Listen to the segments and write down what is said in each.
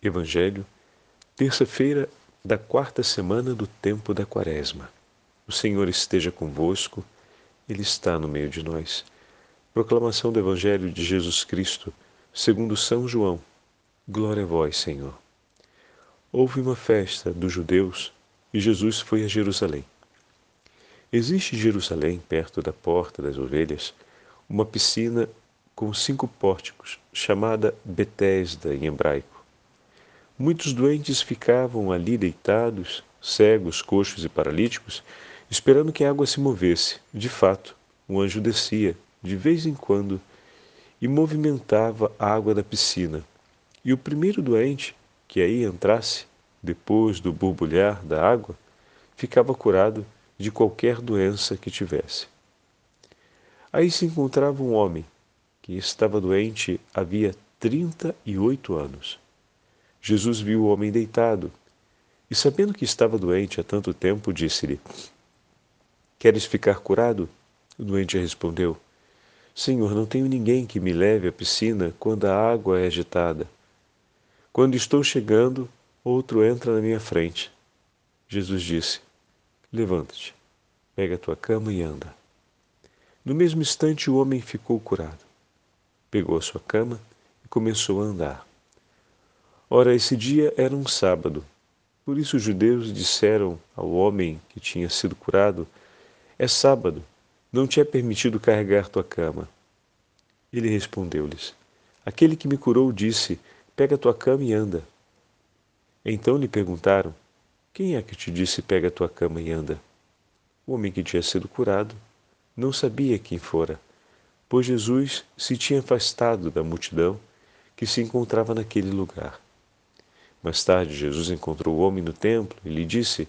Evangelho, terça-feira da quarta semana do tempo da Quaresma. O Senhor esteja convosco, Ele está no meio de nós. Proclamação do Evangelho de Jesus Cristo, segundo São João. Glória a vós, Senhor. Houve uma festa dos judeus e Jesus foi a Jerusalém. Existe em Jerusalém, perto da Porta das Ovelhas, uma piscina com cinco pórticos, chamada Betesda em hebraico. Muitos doentes ficavam ali deitados, cegos, coxos e paralíticos, esperando que a água se movesse. De fato, um anjo descia, de vez em quando, e movimentava a água da piscina. E o primeiro doente que aí entrasse, depois do borbulhar da água, ficava curado de qualquer doença que tivesse. Aí se encontrava um homem que estava doente havia trinta e oito anos. Jesus viu o homem deitado e, sabendo que estava doente há tanto tempo, disse-lhe: Queres ficar curado? O doente respondeu: Senhor, não tenho ninguém que me leve à piscina quando a água é agitada. Quando estou chegando, outro entra na minha frente. Jesus disse: Levanta-te, pega a tua cama e anda. No mesmo instante, o homem ficou curado. Pegou a sua cama e começou a andar. Ora, esse dia era um sábado. Por isso os judeus disseram ao homem que tinha sido curado: É sábado, não te é permitido carregar tua cama. Ele respondeu-lhes: Aquele que me curou disse: Pega tua cama e anda. Então lhe perguntaram: Quem é que te disse: Pega tua cama e anda? O homem que tinha sido curado não sabia quem fora, pois Jesus se tinha afastado da multidão que se encontrava naquele lugar. Mais tarde, Jesus encontrou o homem no templo e lhe disse: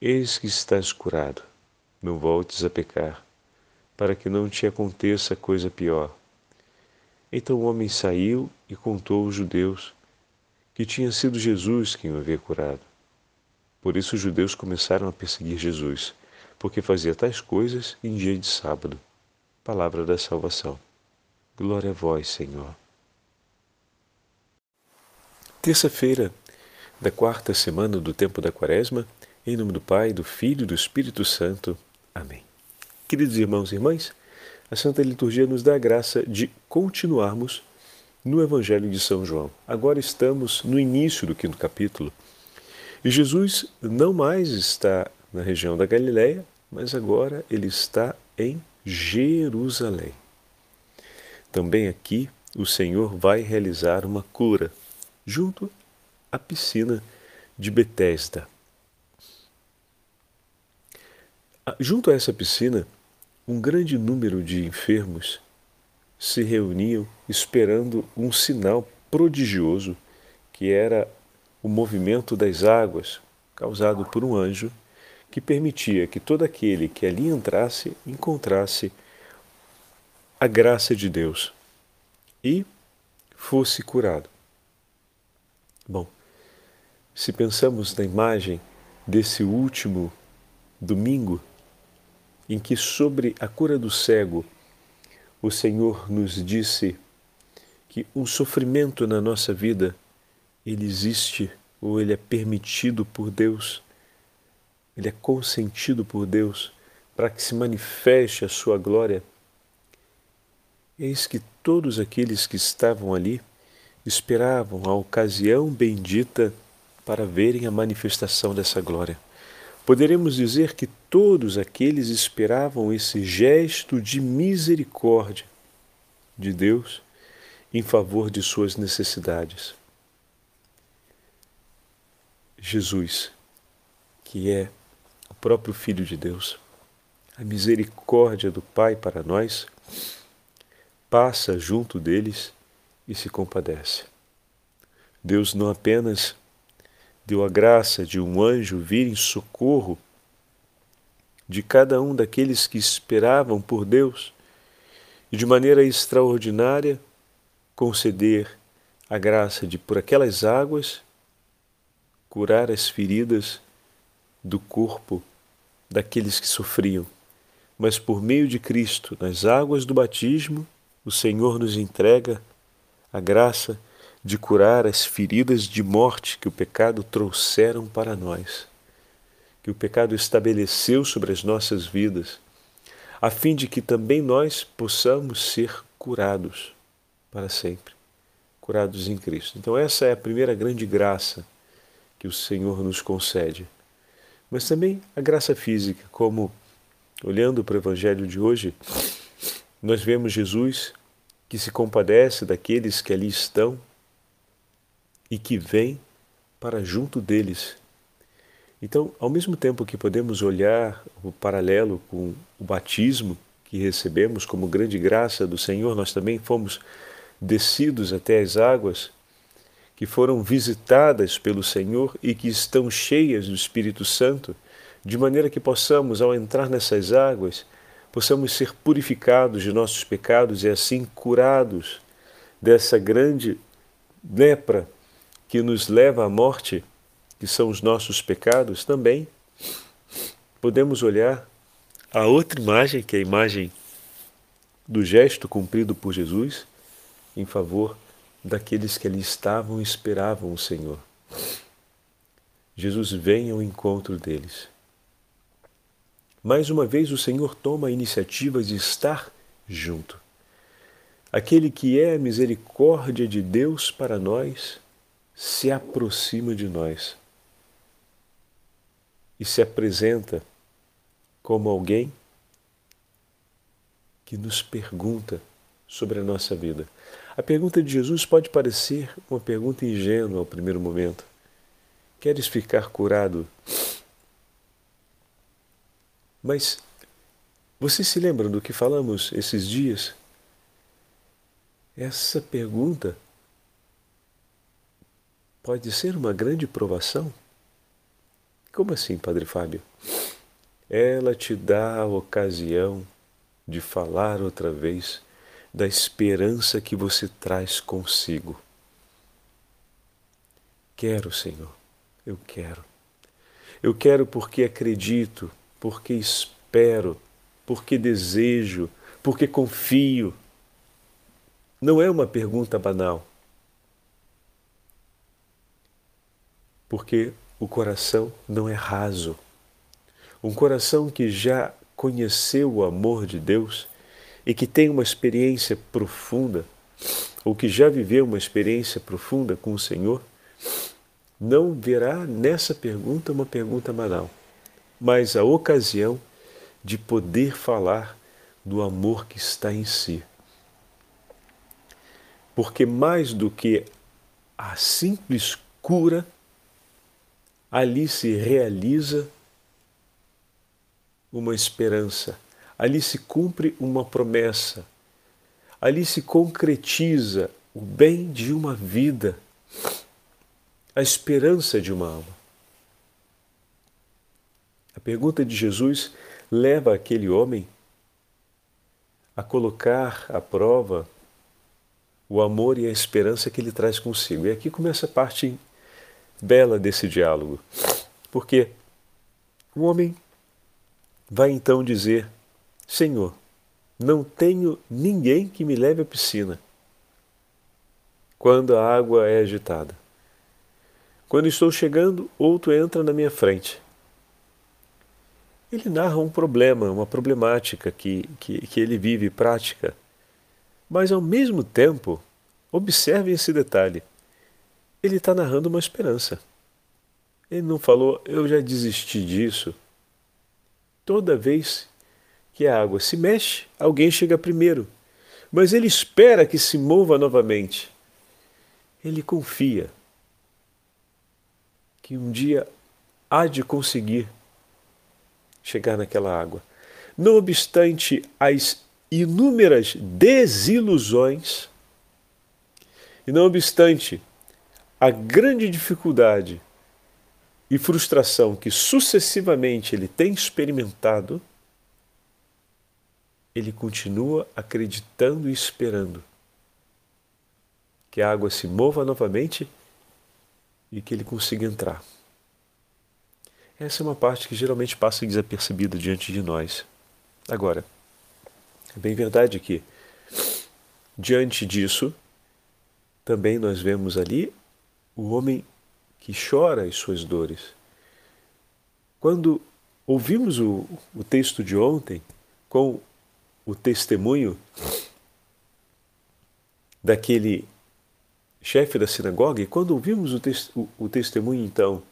Eis que estás curado, não voltes a pecar, para que não te aconteça coisa pior. Então o homem saiu e contou aos judeus que tinha sido Jesus quem o havia curado. Por isso os judeus começaram a perseguir Jesus, porque fazia tais coisas em dia de sábado. Palavra da salvação. Glória a vós, Senhor. Terça-feira da quarta semana do tempo da Quaresma, em nome do Pai, do Filho e do Espírito Santo. Amém. Queridos irmãos e irmãs, a Santa Liturgia nos dá a graça de continuarmos no Evangelho de São João. Agora estamos no início do quinto capítulo e Jesus não mais está na região da Galileia, mas agora ele está em Jerusalém. Também aqui o Senhor vai realizar uma cura junto à piscina de Betesda. Ah, junto a essa piscina, um grande número de enfermos se reuniam esperando um sinal prodigioso que era o movimento das águas causado por um anjo que permitia que todo aquele que ali entrasse encontrasse a graça de Deus e fosse curado. Bom, se pensamos na imagem desse último domingo, em que sobre a cura do cego o Senhor nos disse que um sofrimento na nossa vida ele existe ou ele é permitido por Deus, ele é consentido por Deus para que se manifeste a sua glória. Eis que todos aqueles que estavam ali esperavam a ocasião bendita para verem a manifestação dessa glória. Poderemos dizer que todos aqueles esperavam esse gesto de misericórdia de Deus em favor de suas necessidades. Jesus, que é o próprio Filho de Deus, a misericórdia do Pai para nós, passa junto deles e se compadece. Deus não apenas deu a graça de um anjo vir em socorro de cada um daqueles que esperavam por Deus e de maneira extraordinária conceder a graça de, por aquelas águas, curar as feridas do corpo daqueles que sofriam. Mas por meio de Cristo, nas águas do batismo, o Senhor nos entrega a graça de curar as feridas de morte que o pecado trouxeram para nós, que o pecado estabeleceu sobre as nossas vidas, a fim de que também nós possamos ser curados para sempre, curados em Cristo. Então, essa é a primeira grande graça que o Senhor nos concede. Mas também a graça física, como olhando para o Evangelho de hoje, nós vemos Jesus que se compadece daqueles que ali estão e que vem para junto deles. Então, ao mesmo tempo que podemos olhar o paralelo com o batismo que recebemos como grande graça do Senhor, nós também fomos descidos até as águas que foram visitadas pelo Senhor e que estão cheias do Espírito Santo, de maneira que possamos, ao entrar nessas águas, possamos ser purificados de nossos pecados e assim curados dessa grande lepra que nos leva à morte, que são os nossos pecados, também podemos olhar a outra imagem, que é a imagem do gesto cumprido por Jesus em favor daqueles que ali estavam e esperavam o Senhor. Jesus vem ao encontro deles. Mais uma vez, o Senhor toma a iniciativa de estar junto. Aquele que é a misericórdia de Deus para nós se aproxima de nós e se apresenta como alguém que nos pergunta sobre a nossa vida. A pergunta de Jesus pode parecer uma pergunta ingênua ao primeiro momento. Queres ficar curado? Mas você se lembra do que falamos esses dias? Essa pergunta pode ser uma grande provação? Como assim, Padre Fábio? Ela te dá a ocasião de falar outra vez da esperança que você traz consigo. Quero, Senhor, eu quero. Eu quero porque acredito, porque espero, porque desejo, porque confio. Não é uma pergunta banal. porque o coração não é raso. Um coração que já conheceu o amor de Deus e que tem uma experiência profunda, ou que já viveu uma experiência profunda com o Senhor, não verá nessa pergunta uma pergunta banal, mas a ocasião de poder falar do amor que está em si. Porque mais do que a simples cura ali se realiza uma esperança, ali se cumpre uma promessa, ali se concretiza o bem de uma vida, a esperança de uma alma. A pergunta de Jesus leva aquele homem a colocar à prova o amor e a esperança que ele traz consigo. E aqui começa a parte bela desse diálogo. Porque o homem vai então dizer: Senhor, não tenho ninguém que me leve à piscina quando a água é agitada. Quando estou chegando, outro entra na minha frente. Ele narra um problema, uma problemática que, que, que ele vive prática. Mas ao mesmo tempo, observe esse detalhe ele está narrando uma esperança. Ele não falou, eu já desisti disso. Toda vez que a água se mexe, alguém chega primeiro. Mas ele espera que se mova novamente. Ele confia que um dia há de conseguir chegar naquela água. Não obstante as inúmeras desilusões, e não obstante a grande dificuldade e frustração que sucessivamente ele tem experimentado, ele continua acreditando e esperando que a água se mova novamente e que ele consiga entrar. Essa é uma parte que geralmente passa desapercebida diante de nós. Agora, é bem verdade que, diante disso, também nós vemos ali o homem que chora as suas dores. Quando ouvimos o, o texto de ontem com o testemunho daquele chefe da sinagoga, e quando ouvimos o, te o, o testemunho então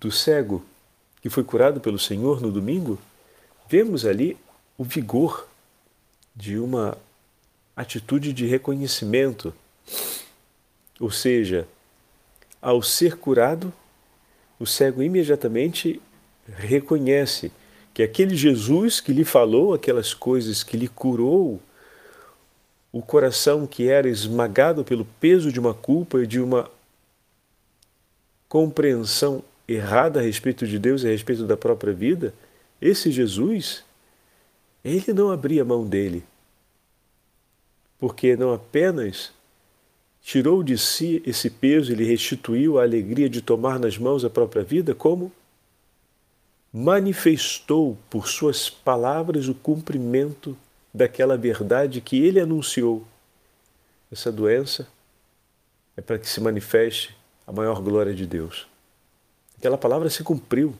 do cego que foi curado pelo Senhor no domingo, vemos ali o vigor de uma atitude de reconhecimento. Ou seja, ao ser curado, o cego imediatamente reconhece que aquele Jesus que lhe falou aquelas coisas, que lhe curou o coração que era esmagado pelo peso de uma culpa e de uma compreensão errada a respeito de Deus e a respeito da própria vida, esse Jesus, ele não abria mão dele, porque não apenas tirou de si esse peso e lhe restituiu a alegria de tomar nas mãos a própria vida, como manifestou por suas palavras o cumprimento daquela verdade que ele anunciou. Essa doença é para que se manifeste a maior glória de Deus. Aquela palavra se cumpriu.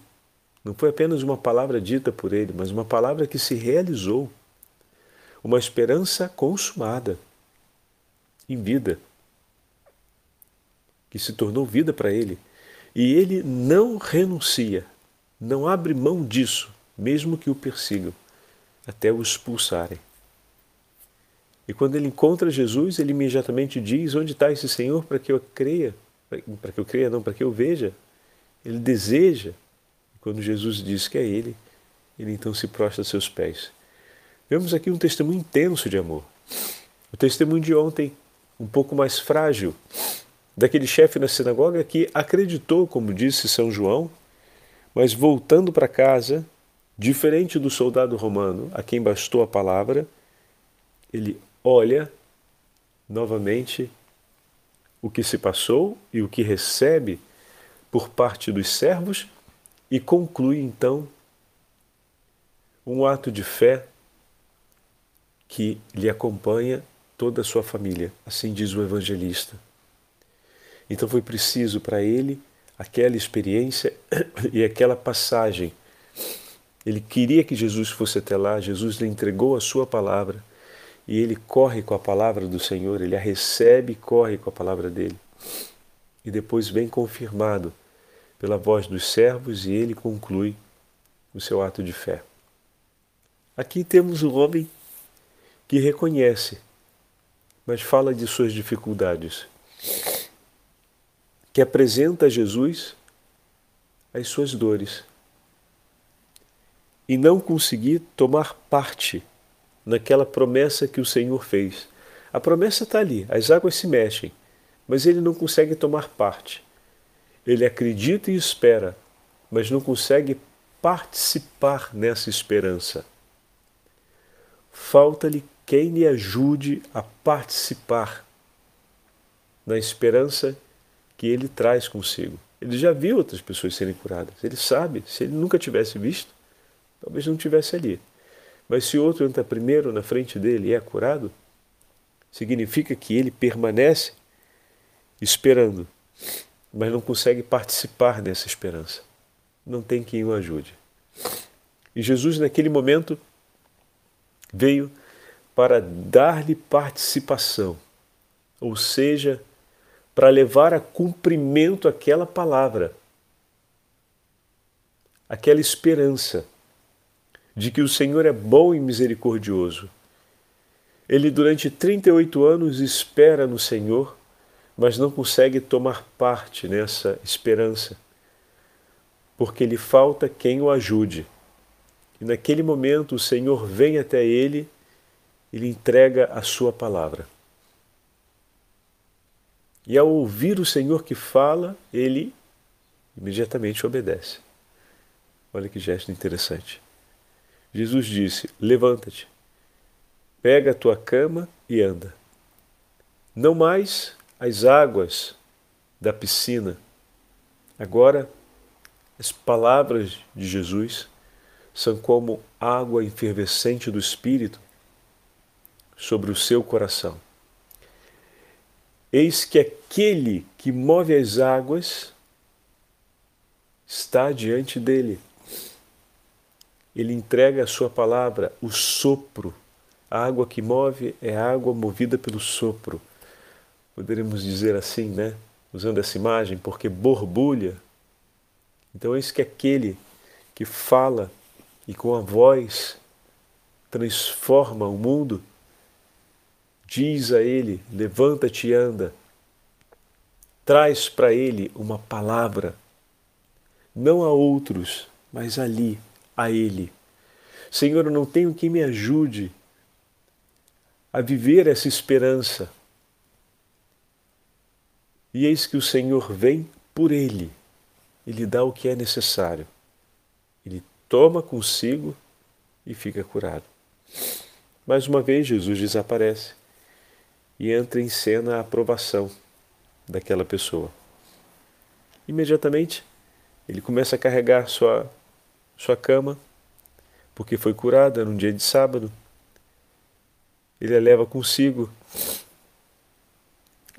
Não foi apenas uma palavra dita por ele, mas uma palavra que se realizou. Uma esperança consumada em vida, que se tornou vida para ele. E ele não renuncia, não abre mão disso, mesmo que o persigam, até o expulsarem. E quando ele encontra Jesus, ele imediatamente diz: Onde está esse Senhor para que eu creia? Para que eu creia, não, para que eu veja. Ele deseja. Quando Jesus diz que é Ele, ele então se prostra a seus pés. Vemos aqui um testemunho intenso de amor. O testemunho de ontem, um pouco mais frágil, daquele chefe na sinagoga que acreditou, como disse São João, mas voltando para casa, diferente do soldado romano a quem bastou a palavra, ele olha novamente o que se passou e o que recebe por parte dos servos e conclui então um ato de fé que lhe acompanha toda a sua família, assim diz o evangelista. Então foi preciso para ele aquela experiência e aquela passagem. Ele queria que Jesus fosse até lá, Jesus lhe entregou a sua palavra e ele corre com a palavra do Senhor, ele a recebe e corre com a palavra dele. E depois vem confirmado pela voz dos servos e ele conclui o seu ato de fé. Aqui temos um homem que reconhece, mas fala de suas dificuldades, que apresenta a Jesus as suas dores e não conseguir tomar parte naquela promessa que o Senhor fez. A promessa está ali, as águas se mexem, mas ele não consegue tomar parte. Ele acredita e espera, mas não consegue participar nessa esperança. Falta-lhe quem lhe ajude a participar na esperança que ele traz consigo. Ele já viu outras pessoas serem curadas. Ele sabe, se ele nunca tivesse visto, talvez não tivesse ali. Mas se outro entra primeiro na frente dele e é curado, significa que ele permanece esperando mas não consegue participar dessa esperança. Não tem quem o ajude. E Jesus, naquele momento, veio para dar-lhe participação, ou seja, para levar a cumprimento aquela palavra, aquela esperança de que o Senhor é bom e misericordioso. Ele, durante 38 anos, espera no Senhor mas não consegue tomar parte nessa esperança, porque lhe falta quem o ajude. E naquele momento o Senhor vem até ele e lhe entrega a sua palavra. E ao ouvir o Senhor que fala, ele imediatamente obedece. Olha que gesto interessante. Jesus disse: Levanta-te, pega a tua cama e anda. Não mais as águas da piscina. Agora, as palavras de Jesus são como água efervescente do Espírito sobre o seu coração. Eis que aquele que move as águas está diante dele. Ele entrega a sua palavra, o sopro. A água que move é água movida pelo sopro. Poderíamos dizer assim, né? Usando essa imagem, porque borbulha. Então, eis que aquele que fala e com a voz transforma o mundo, diz a ele: levanta-te e anda. Traz para ele uma palavra, não a outros, mas ali, a ele. Senhor, eu não tenho quem me ajude a viver essa esperança. E eis que o Senhor vem por ele, ele dá o que é necessário. Ele toma consigo e fica curado. Mais uma vez, Jesus desaparece e entra em cena a aprovação daquela pessoa. Imediatamente, ele começa a carregar sua, sua cama, porque foi curada num dia de sábado. Ele a leva consigo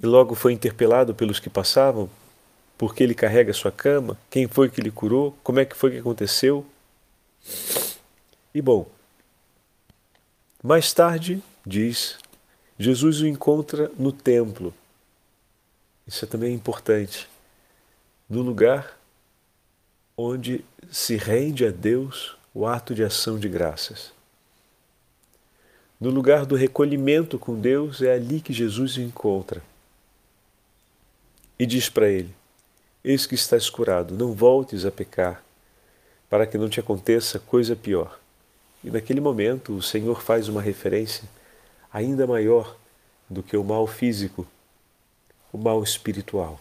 e logo foi interpelado pelos que passavam, porque ele carrega sua cama, quem foi que lhe curou, como é que foi que aconteceu. E bom, mais tarde, diz, Jesus o encontra no templo. Isso é também importante. No lugar onde se rende a Deus o ato de ação de graças. No lugar do recolhimento com Deus, é ali que Jesus o encontra. E diz para ele: Eis que estás curado, não voltes a pecar, para que não te aconteça coisa pior. E naquele momento o Senhor faz uma referência ainda maior do que o mal físico, o mal espiritual.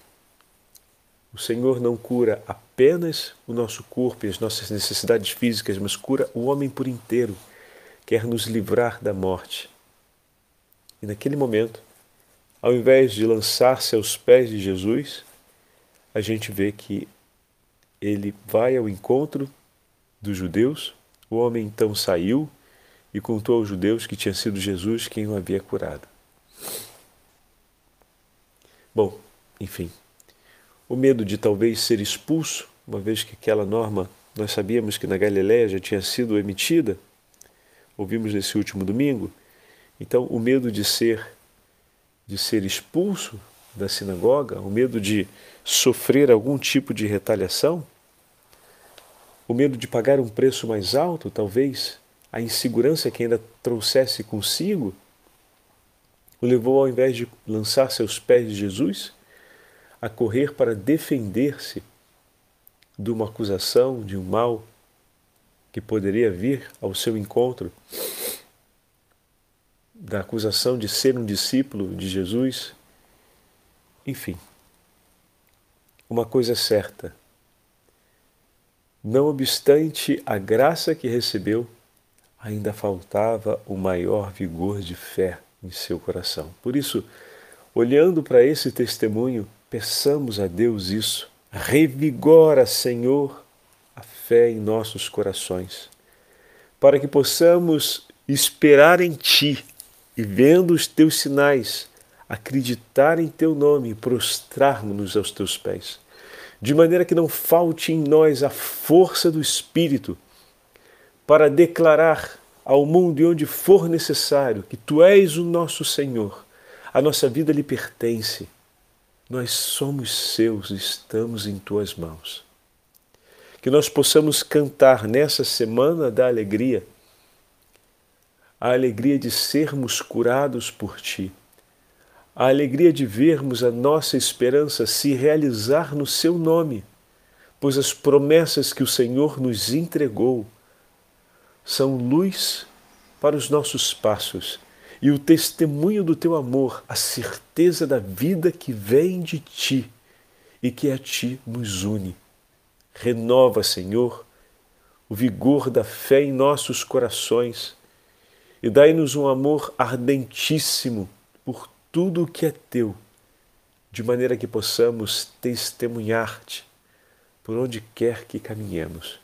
O Senhor não cura apenas o nosso corpo e as nossas necessidades físicas, mas cura o homem por inteiro, quer nos livrar da morte. E naquele momento, ao invés de lançar-se aos pés de Jesus, a gente vê que ele vai ao encontro dos judeus o homem então saiu e contou aos judeus que tinha sido Jesus quem o havia curado. Bom, enfim, o medo de talvez ser expulso, uma vez que aquela norma nós sabíamos que na Galiléia já tinha sido emitida, ouvimos nesse último domingo, então o medo de ser de ser expulso da sinagoga, o medo de sofrer algum tipo de retaliação, o medo de pagar um preço mais alto, talvez, a insegurança que ainda trouxesse consigo, o levou, ao invés de lançar-se aos pés de Jesus, a correr para defender-se de uma acusação, de um mal que poderia vir ao seu encontro, da acusação de ser um discípulo de Jesus. Enfim, uma coisa é certa, não obstante a graça que recebeu, ainda faltava o maior vigor de fé em seu coração. Por isso, olhando para esse testemunho, peçamos a Deus isso. Revigora, Senhor, a fé em nossos corações, para que possamos esperar em Ti e, vendo os Teus sinais, acreditar em Teu nome e prostrarmos-nos aos Teus pés. De maneira que não falte em nós a força do Espírito para declarar ao mundo e onde for necessário que Tu és o nosso Senhor, a nossa vida lhe pertence, nós somos seus, estamos em Tuas mãos. Que nós possamos cantar nessa semana da alegria, a alegria de sermos curados por Ti a alegria de vermos a nossa esperança se realizar no Seu nome, pois as promessas que o Senhor nos entregou são luz para os nossos passos e o testemunho do Teu amor, a certeza da vida que vem de Ti e que a Ti nos une. Renova, Senhor, o vigor da fé em nossos corações e dai-nos um amor ardentíssimo por tudo o que é teu, de maneira que possamos testemunhar-te por onde quer que caminhemos.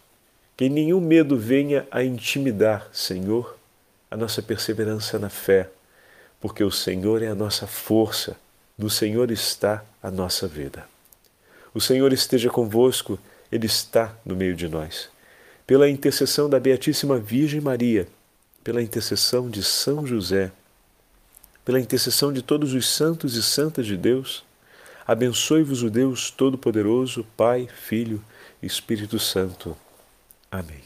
Que nenhum medo venha a intimidar, Senhor, a nossa perseverança na fé, porque o Senhor é a nossa força, No Senhor está a nossa vida. O Senhor esteja convosco, Ele está no meio de nós. Pela intercessão da Beatíssima Virgem Maria, pela intercessão de São José, pela intercessão de todos os santos e santas de Deus, abençoe-vos o Deus Todo-Poderoso, Pai, Filho e Espírito Santo. Amém.